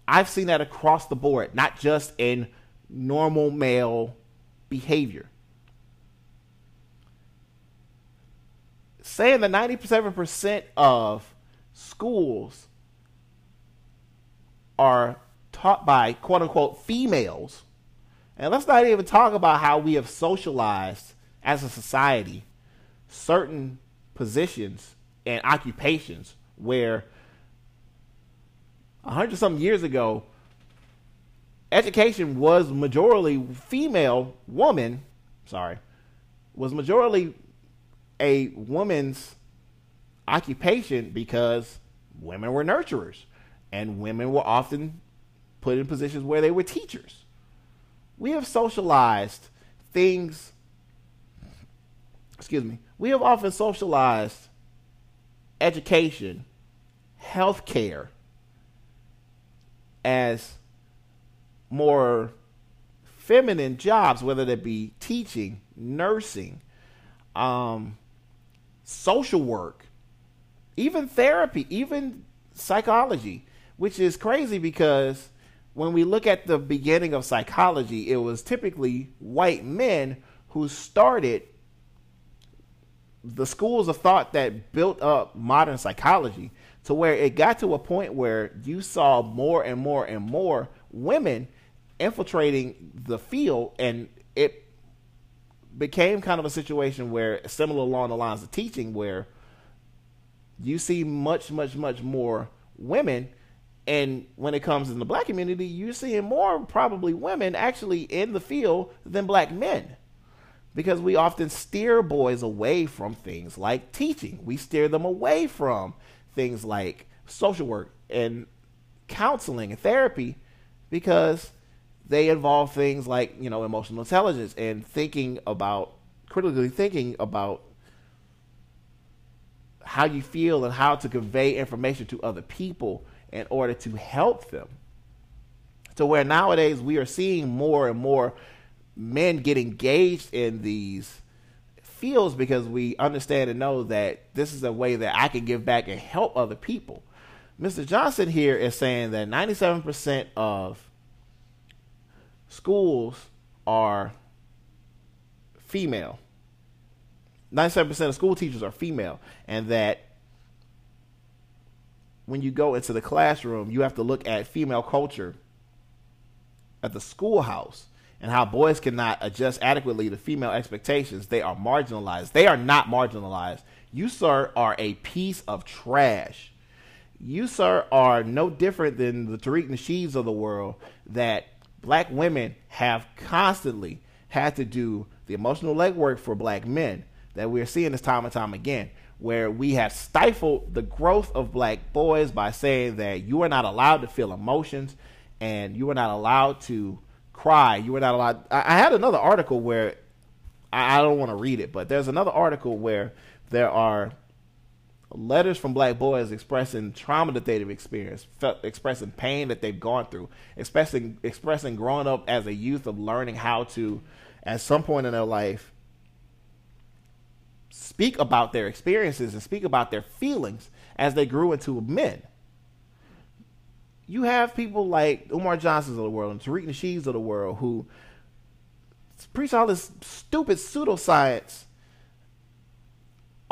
I've seen that across the board, not just in normal male behavior. Saying that 97% of schools are taught by quote unquote females. And let's not even talk about how we have socialized as a society certain positions and occupations where a hundred some years ago education was majorly female woman, sorry, was majorly a woman's occupation because women were nurturers and women were often put in positions where they were teachers. We have socialized things, excuse me, we have often socialized education, healthcare, as more feminine jobs, whether that be teaching, nursing, um, social work, even therapy, even psychology, which is crazy because when we look at the beginning of psychology, it was typically white men who started the schools of thought that built up modern psychology to where it got to a point where you saw more and more and more women infiltrating the field and it became kind of a situation where similar along the lines of teaching where you see much much much more women and when it comes in the black community you're seeing more probably women actually in the field than black men. Because we often steer boys away from things like teaching. We steer them away from things like social work and counseling and therapy because they involve things like you know emotional intelligence and thinking about critically thinking about how you feel and how to convey information to other people in order to help them. So where nowadays we are seeing more and more men get engaged in these fields because we understand and know that this is a way that I can give back and help other people. Mr. Johnson here is saying that 97% of schools are female. 97% of school teachers are female, and that when you go into the classroom, you have to look at female culture at the schoolhouse and how boys cannot adjust adequately to female expectations. They are marginalized. They are not marginalized. You, sir, are a piece of trash. You, sir, are no different than the Tariq Nasheeds of the world that black women have constantly had to do the emotional legwork for black men that we're seeing this time and time again, where we have stifled the growth of black boys by saying that you are not allowed to feel emotions and you are not allowed to cry. You are not allowed. I, had another article where I, I don't want to read it, but there's another article where there are letters from black boys expressing trauma that they've experienced, expressing pain that they've gone through, expressing expressing growing up as a youth of learning how to, at some point in their life, speak about their experiences and speak about their feelings as they grew into men. You have people like Umar Johnsons of the world and Tariq Nasheeds of the world who preach all this stupid pseudoscience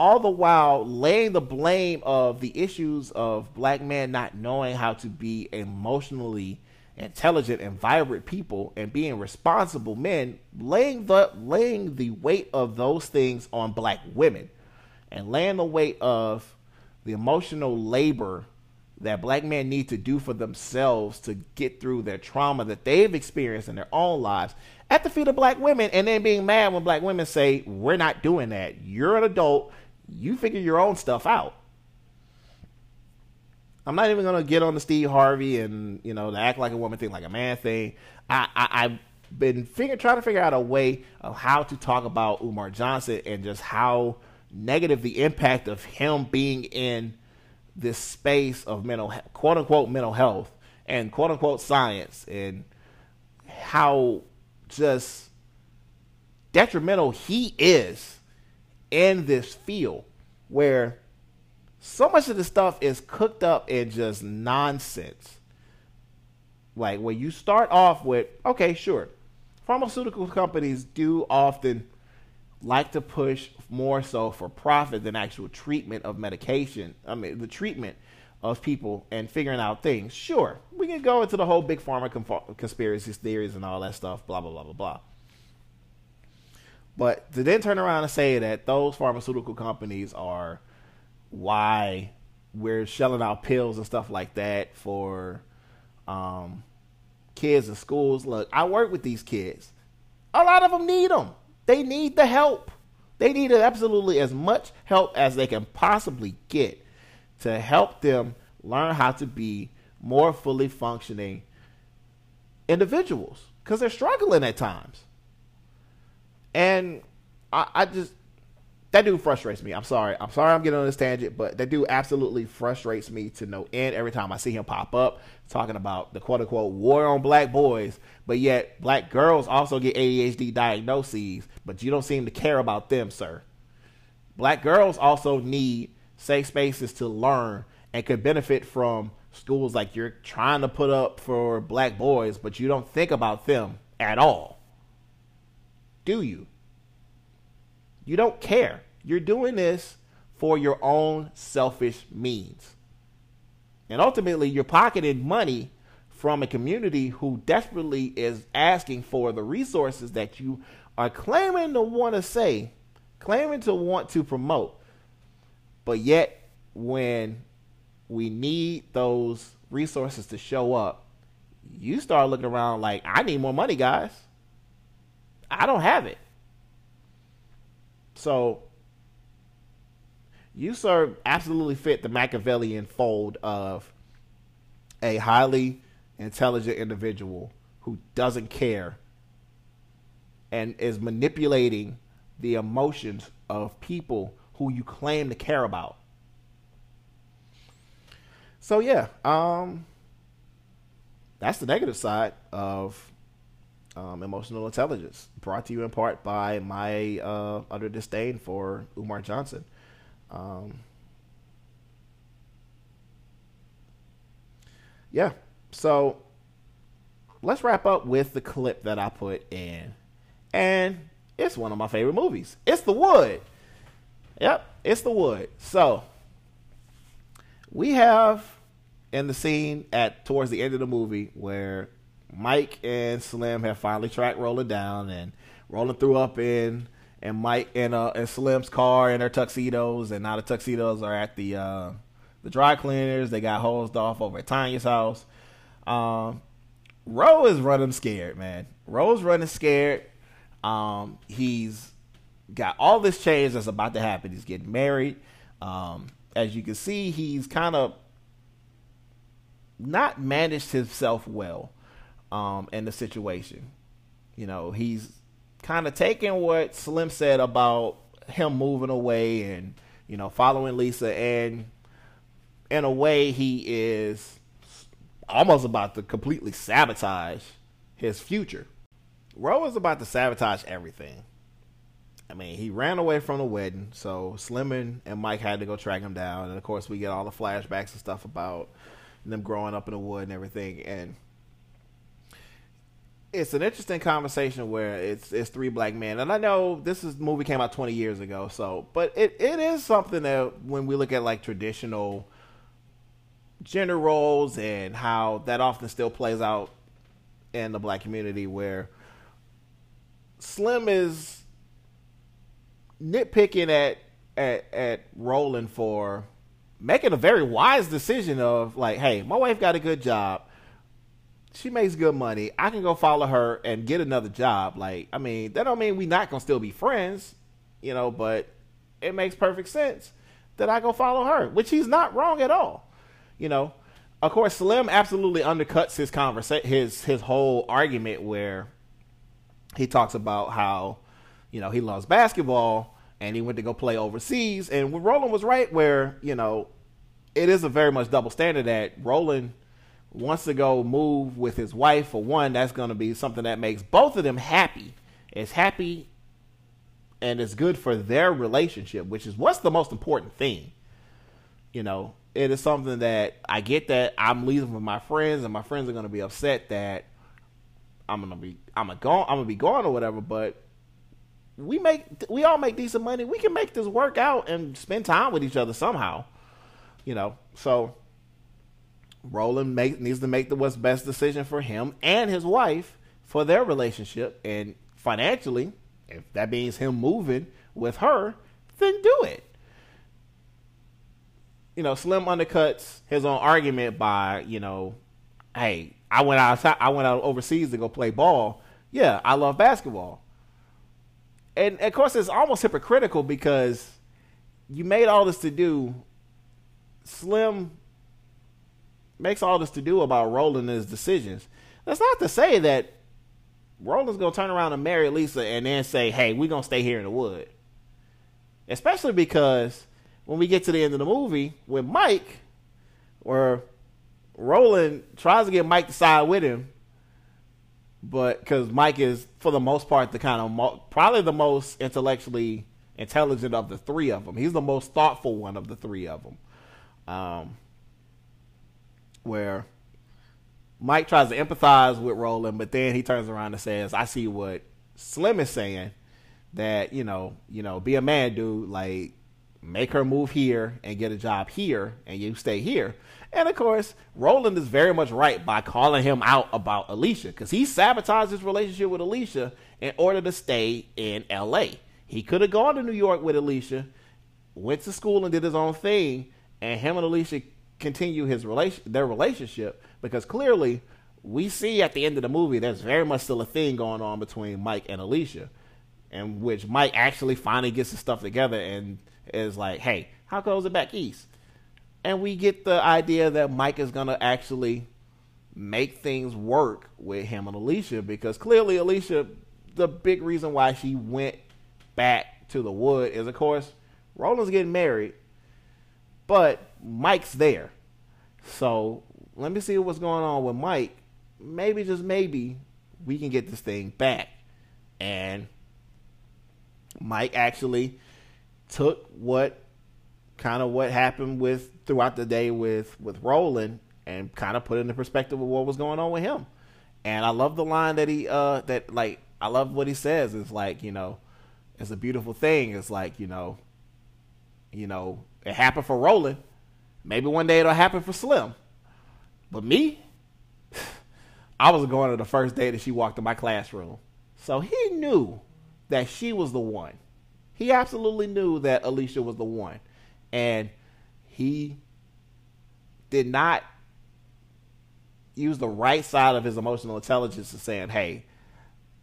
all the while laying the blame of the issues of black men not knowing how to be emotionally intelligent and vibrant people and being responsible men laying the laying the weight of those things on black women and laying the weight of the emotional labor that black men need to do for themselves to get through their trauma that they've experienced in their own lives at the feet of black women and then being mad when black women say we're not doing that. You're an adult you figure your own stuff out. I'm not even gonna get on the Steve Harvey and you know the act like a woman thing, like a man thing. I, I have been figure, trying to figure out a way of how to talk about Umar Johnson and just how negative the impact of him being in this space of mental quote unquote mental health and quote unquote science and how just detrimental he is in this field where so much of the stuff is cooked up in just nonsense. Like when you start off with, okay, sure, pharmaceutical companies do often like to push more so for profit than actual treatment of medication. I mean, the treatment of people and figuring out things. Sure, we can go into the whole big pharma conspiracy theories and all that stuff, blah, blah, blah, blah, blah. But to then turn around and say that those pharmaceutical companies are why we're shelling out pills and stuff like that for um, kids in schools. Look, I work with these kids. A lot of them need them. They need the help. They need absolutely as much help as they can possibly get to help them learn how to be more fully functioning individuals because they're struggling at times. And I, I just that dude frustrates me. I'm sorry. I'm sorry I'm getting on this tangent, but that dude absolutely frustrates me to no end every time I see him pop up talking about the quote unquote war on black boys, but yet black girls also get ADHD diagnoses, but you don't seem to care about them, sir. Black girls also need safe spaces to learn and could benefit from schools like you're trying to put up for black boys, but you don't think about them at all. Do you? You don't care. You're doing this for your own selfish means. And ultimately, you're pocketing money from a community who desperately is asking for the resources that you are claiming to want to say, claiming to want to promote. But yet, when we need those resources to show up, you start looking around like, I need more money, guys. I don't have it. So you sir absolutely fit the Machiavellian fold of a highly intelligent individual who doesn't care and is manipulating the emotions of people who you claim to care about. So yeah, um that's the negative side of um, emotional intelligence, brought to you in part by my uh, utter disdain for Umar Johnson. Um, yeah, so let's wrap up with the clip that I put in, and it's one of my favorite movies. It's The Wood. Yep, it's The Wood. So we have in the scene at towards the end of the movie where Mike and Slim have finally tracked Roland down, and Roland threw up in and Mike and uh and Slim's car in their tuxedos, and now the tuxedos are at the uh, the dry cleaners. They got hosed off over at Tanya's house. Um, Ro is running scared, man. Ro's running scared. Um, he's got all this change that's about to happen. He's getting married. Um, as you can see, he's kind of not managed himself well um, in the situation. You know, he's kind of taking what Slim said about him moving away and you know following Lisa, and in a way, he is almost about to completely sabotage his future. Ro is about to sabotage everything. I mean, he ran away from the wedding, so Slim and, and Mike had to go track him down. And of course, we get all the flashbacks and stuff about them growing up in the wood and everything. And it's an interesting conversation where it's it's three black men, and I know this is movie came out twenty years ago, so but it, it is something that when we look at like traditional gender roles and how that often still plays out in the black community, where Slim is nitpicking at at at Roland for making a very wise decision of like, hey, my wife got a good job she makes good money. I can go follow her and get another job. Like, I mean, that don't mean we not gonna still be friends, you know, but it makes perfect sense that I go follow her, which he's not wrong at all. You know, of course, Slim absolutely undercuts his conversation, his his whole argument where he talks about how, you know, he loves basketball and he went to go play overseas. And Roland was right where you know, it is a very much double standard that Roland wants to go move with his wife, for one, that's going to be something that makes both of them happy. It's happy and it's good for their relationship, which is what's the most important thing. You know, it is something that I get that I'm leaving with my friends, and my friends are going to be upset that I'm gonna be I'm gonna go I'm gonna be gone or whatever. But we make we all make decent money. We can make this work out and spend time with each other somehow. You know, so Roland make, needs to make the what's best decision for him and his wife for their relationship. And financially, if that means him moving with her, then do it. You know, Slim undercuts his own argument by, you know, hey, I went out I went out overseas to go play ball. Yeah, I love basketball. And of course it's almost hypocritical because you made all this to do Slim makes all this to do about Roland and his decisions. That's not to say that Roland's gonna turn around and marry Lisa and then say, "Hey, we're gonna stay here in the wood." especially because when we get to the end of the movie with Mike, where Roland tries to get Mike to side with him, but because Mike is for the most part the kind of mo- probably the most intellectually intelligent of the three of them. He's the most thoughtful one of the three of them. Um, where Mike tries to empathize with Roland, but then he turns around and says, "I see what Slim is saying that you know, you know, be a man, dude. Like, make her move here and get a job here, and you stay here." And of course, Roland is very much right by calling him out about Alicia because he sabotaged his relationship with Alicia in order to stay in L.A. He could have gone to New York with Alicia, went to school and did his own thing, and him and Alicia continue his relation their relationship because clearly we see at the end of the movie there's very much still a thing going on between Mike and Alicia, in which Mike actually finally gets his stuff together and is like, "Hey, how goes it back east?" And we get the idea that Mike is gonna actually make things work with him and Alicia because clearly Alicia, the big reason why she went back to the wood is, of course, Roland's getting married, but Mike's there. So let me see what's going on with Mike. Maybe, just maybe, we can get this thing back. And Mike actually took what kind of what happened with throughout the day with with Roland and kind of put it in the perspective of what was going on with him. And I love the line that he uh that like I love what he says. It's like, you know, it's a beautiful thing. It's like, you know, you know, it happened for Roland. Maybe one day it'll happen for Slim. But me, *sighs* I was going to the first day that she walked in my classroom. So he knew that she was the one. He absolutely knew that Alicia was the one. And he did not use the right side of his emotional intelligence to saying, hey,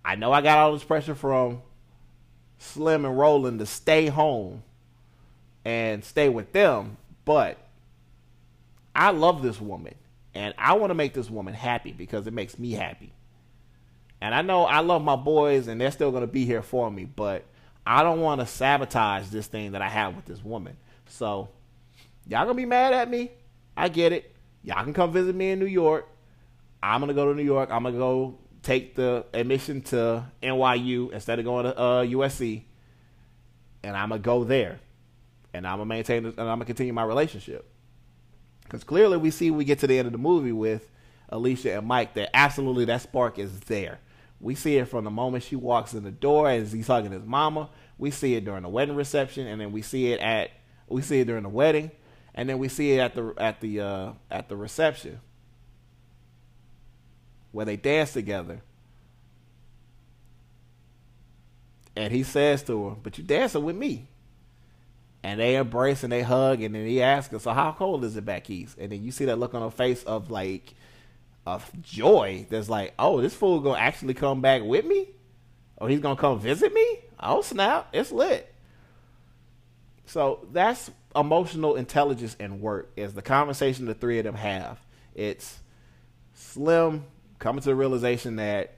I know I got all this pressure from Slim and Roland to stay home and stay with them, but I love this woman and I want to make this woman happy because it makes me happy. And I know I love my boys and they're still going to be here for me, but I don't want to sabotage this thing that I have with this woman. So, y'all going to be mad at me? I get it. Y'all can come visit me in New York. I'm going to go to New York. I'm going to go take the admission to NYU instead of going to uh, USC. And I'm going to go there. And I'm going to maintain and I'm going to continue my relationship. Because clearly we see we get to the end of the movie with Alicia and Mike that absolutely that spark is there. We see it from the moment she walks in the door as he's hugging his mama. We see it during the wedding reception, and then we see it at we see it during the wedding, and then we see it at the at the uh, at the reception where they dance together. And he says to her, "But you're dancing with me." And they embrace and they hug and then he asks her, "So how cold is it back east?" And then you see that look on her face of like of joy. That's like, "Oh, this fool gonna actually come back with me? Or he's gonna come visit me? Oh snap! It's lit." So that's emotional intelligence and work. Is the conversation the three of them have? It's Slim coming to the realization that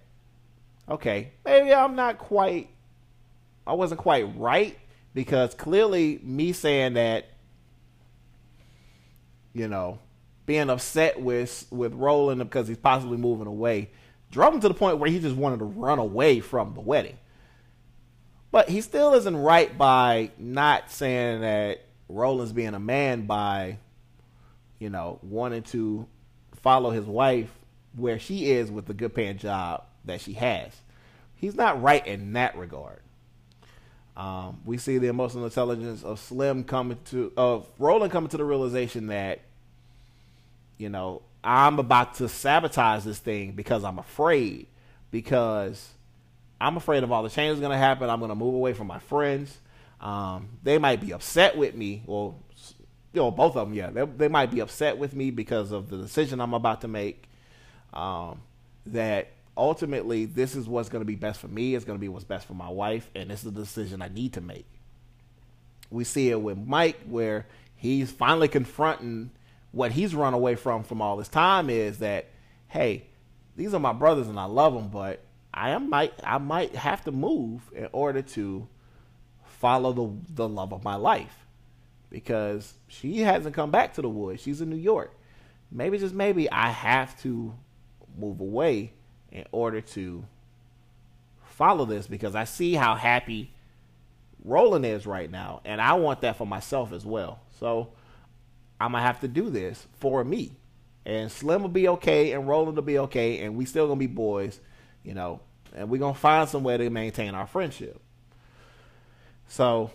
okay, maybe I'm not quite, I wasn't quite right because clearly me saying that you know being upset with with Roland because he's possibly moving away drove him to the point where he just wanted to run away from the wedding. But he still isn't right by not saying that Roland's being a man by, you know, wanting to follow his wife where she is with the good paying job that she has. He's not right in that regard. Um, we see the emotional intelligence of Slim coming to of Roland coming to the realization that you know I'm about to sabotage this thing because I'm afraid because I'm afraid of all the changes going to happen. I'm going to move away from my friends. Um, they might be upset with me. Well, you know, both of them, yeah, they, they might be upset with me because of the decision I'm about to make. Um, that ultimately this is what's going to be best for me. It's going to be what's best for my wife, and this is the decision I need to make. We see it with Mike, where he's finally confronting what he's run away from from all this time. Is that hey, these are my brothers and I love them, but I am might I might have to move in order to follow the the love of my life because she hasn't come back to the woods. She's in New York. Maybe just maybe I have to move away in order to follow this because I see how happy Roland is right now, and I want that for myself as well. So I'm gonna have to do this for me, and Slim will be okay, and Roland will be okay, and we still gonna be boys, you know, and we're gonna find some way to maintain our friendship. So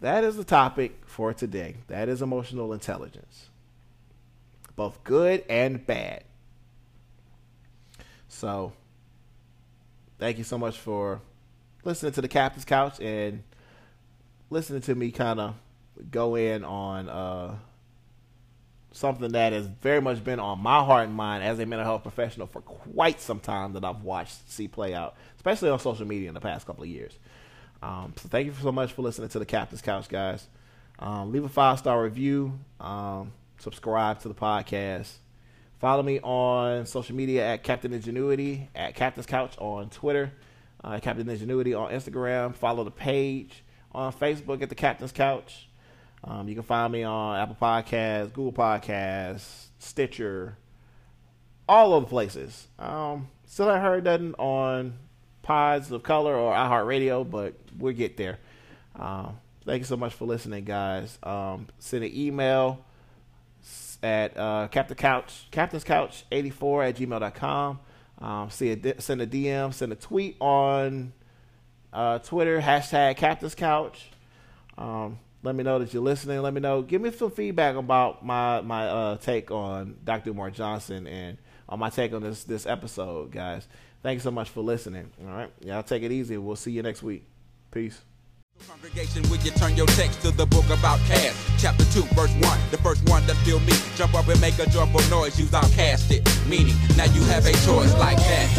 that is the topic for today. That is emotional intelligence, both good and bad. So, thank you so much for listening to the Captain's Couch and listening to me kind of go in on uh, something that has very much been on my heart and mind as a mental health professional for quite some time that I've watched see play out, especially on social media in the past couple of years. Um, so thank you so much for listening to the Captain's Couch, guys. Um, leave a five star review. Um, subscribe to the podcast. Follow me on social media at Captain Ingenuity, at Captain's Couch on Twitter, uh, Captain Ingenuity on Instagram. Follow the page on Facebook at the Captain's Couch. Um, you can find me on Apple Podcasts, Google Podcasts, Stitcher, all over the places. Um, still haven't heard nothing on Pods of Color or iHeartRadio, but we'll get there. Um, thank you so much for listening, guys. Um, send an email at uh, Captain Couch, Captain's Couch 84 at gmail.com. Um, see a, send a DM, send a tweet on uh, Twitter, hashtag Captain's Couch. Um, let me know that you're listening. Let me know. Give me some feedback about my my uh, take on Dr. Umar Johnson and on my take on this this episode, guys. Thank you so much for listening. All right, y'all take it easy. We'll see you next week. Peace. Congregation, will you turn your text to the book about cast? Chapter 2, verse 1. The first one that feel me. Jump up and make a joyful noise. Use our cast it. Meaning, now you have a choice like that.